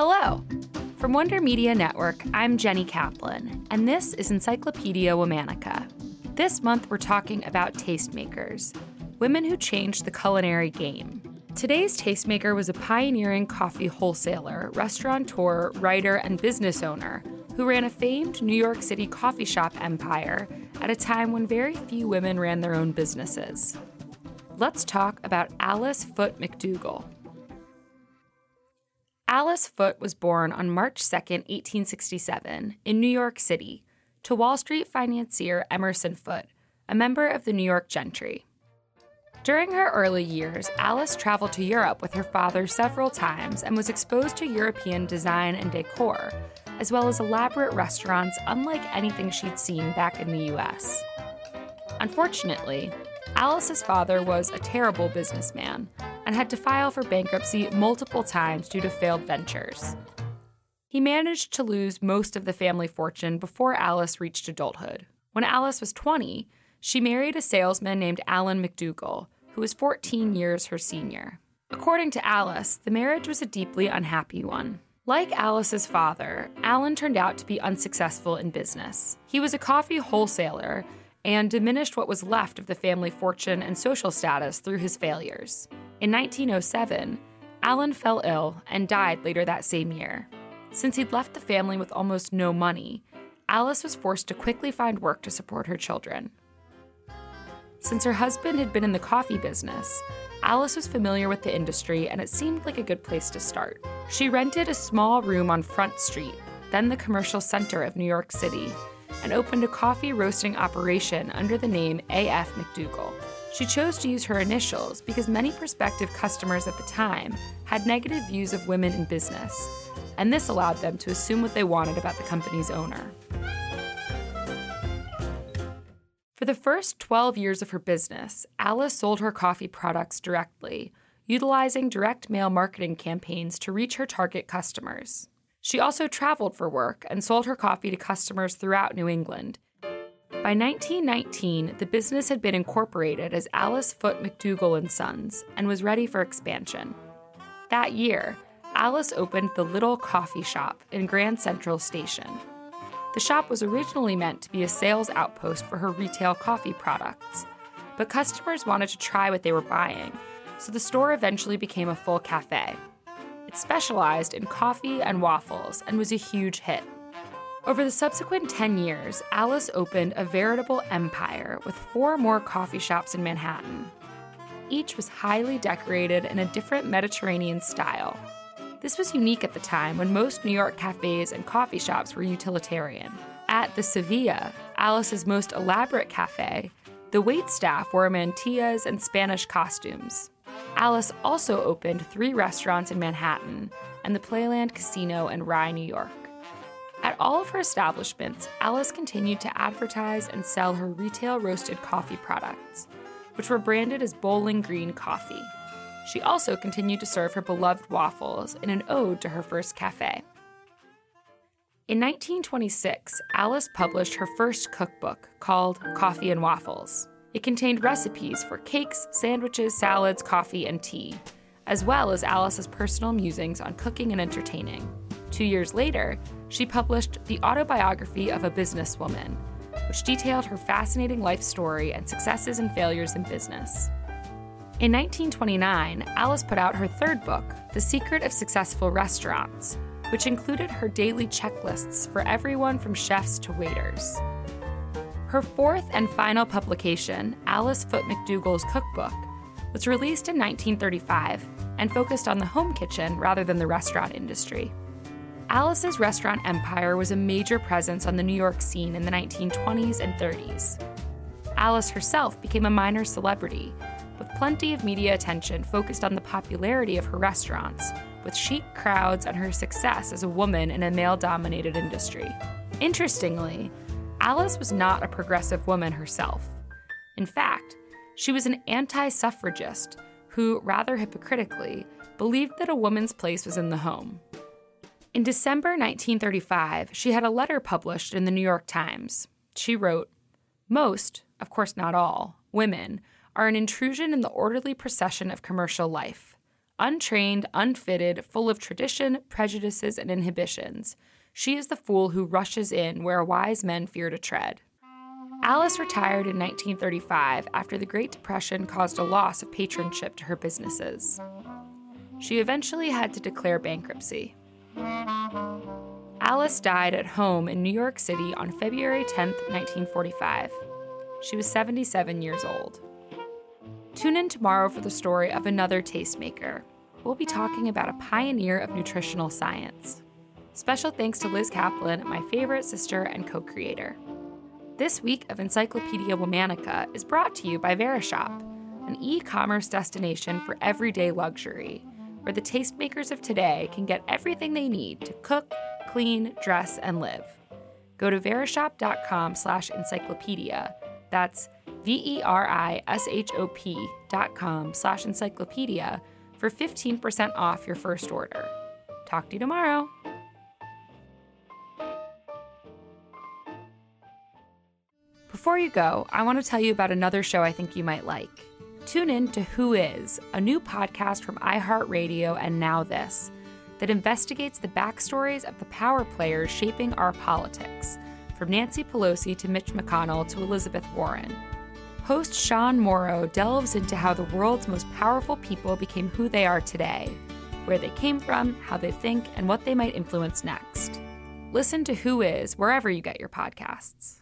Hello. From Wonder Media Network, I'm Jenny Kaplan, and this is Encyclopedia Womannica. This month, we're talking about tastemakers, women who changed the culinary game. Today's tastemaker was a pioneering coffee wholesaler, restaurateur, writer, and business owner who ran a famed New York City coffee shop empire at a time when very few women ran their own businesses. Let's talk about Alice Foote MacDougall. Alice Foote was born on March 2, 1867, in New York City, to Wall Street financier Emerson Foote, a member of the New York gentry. During her early years, Alice traveled to Europe with her father several times and was exposed to European design and decor, as well as elaborate restaurants unlike anything she'd seen back in the US. Unfortunately, Alice's father was a terrible businessman and had to file for bankruptcy multiple times due to failed ventures. He managed to lose most of the family fortune before Alice reached adulthood. When Alice was 20, she married a salesman named Alan MacDougall, who was 14 years her senior. According to Alice, the marriage was a deeply unhappy one. Like Alice's father, Alan turned out to be unsuccessful in business. He was a coffee wholesaler and diminished what was left of the family fortune and social status through his failures. In 1907, Alan fell ill and died later that same year. Since he'd left the family with almost no money, Alice was forced to quickly find work to support her children. Since her husband had been in the coffee business, Alice was familiar with the industry and it seemed like a good place to start. She rented a small room on Front Street, then the commercial center of New York City, and opened a coffee roasting operation under the name A.F. MacDougall. She chose to use her initials because many prospective customers at the time had negative views of women in business, and this allowed them to assume what they wanted about the company's owner. For the first 12 years of her business, Alice sold her coffee products directly, utilizing direct mail marketing campaigns to reach her target customers. She also traveled for work and sold her coffee to customers throughout New England. By 1919, the business had been incorporated as Alice Foote MacDougall and Sons and was ready for expansion. That year, Alice opened the Little Coffee Shop in Grand Central Station. The shop was originally meant to be a sales outpost for her retail coffee products, but customers wanted to try what they were buying, so the store eventually became a full cafe. It specialized in coffee and waffles and was a huge hit. Over the subsequent 10 years, Alice opened a veritable empire with four more coffee shops in Manhattan. Each was highly decorated in a different Mediterranean style. This was unique at the time when most New York cafes and coffee shops were utilitarian. At the Sevilla, Alice's most elaborate cafe, the wait staff wore mantillas and Spanish costumes. Alice also opened three restaurants in Manhattan and the Playland Casino in Rye, New York. All of her establishments, Alice continued to advertise and sell her retail roasted coffee products, which were branded as Bowling Green Coffee. She also continued to serve her beloved waffles in an ode to her first cafe. In 1926, Alice published her first cookbook called Coffee and Waffles. It contained recipes for cakes, sandwiches, salads, coffee, and tea, as well as Alice's personal musings on cooking and entertaining. Two years later, she published The Autobiography of a Businesswoman, which detailed her fascinating life story and successes and failures in business. In 1929, Alice put out her third book, The Secret of Successful Restaurants, which included her daily checklists for everyone from chefs to waiters. Her fourth and final publication, Alice Foote MacDougall's Cookbook, was released in 1935 and focused on the home kitchen rather than the restaurant industry. Alice's restaurant empire was a major presence on the New York scene in the 1920s and 30s. Alice herself became a minor celebrity, with plenty of media attention focused on the popularity of her restaurants, with chic crowds and her success as a woman in a male dominated industry. Interestingly, Alice was not a progressive woman herself. In fact, she was an anti suffragist who, rather hypocritically, believed that a woman's place was in the home. In December 1935, she had a letter published in the New York Times. She wrote Most, of course not all, women are an intrusion in the orderly procession of commercial life. Untrained, unfitted, full of tradition, prejudices, and inhibitions, she is the fool who rushes in where wise men fear to tread. Alice retired in 1935 after the Great Depression caused a loss of patronship to her businesses. She eventually had to declare bankruptcy. Alice died at home in New York City on February 10, 1945. She was 77 years old. Tune in tomorrow for the story of another tastemaker. We'll be talking about a pioneer of nutritional science. Special thanks to Liz Kaplan, my favorite sister and co creator. This week of Encyclopedia Womannica is brought to you by Verishop, an e commerce destination for everyday luxury, where the tastemakers of today can get everything they need to cook, clean, dress, and live. Go to verishop.com slash encyclopedia. That's V-E-R-I-S-H-O-P dot com slash encyclopedia for 15% off your first order. Talk to you tomorrow. Before you go, I want to tell you about another show I think you might like. Tune in to Who Is, a new podcast from iHeartRadio and Now This that investigates the backstories of the power players shaping our politics, from Nancy Pelosi to Mitch McConnell to Elizabeth Warren. Host Sean Morrow delves into how the world's most powerful people became who they are today, where they came from, how they think, and what they might influence next. Listen to Who Is wherever you get your podcasts.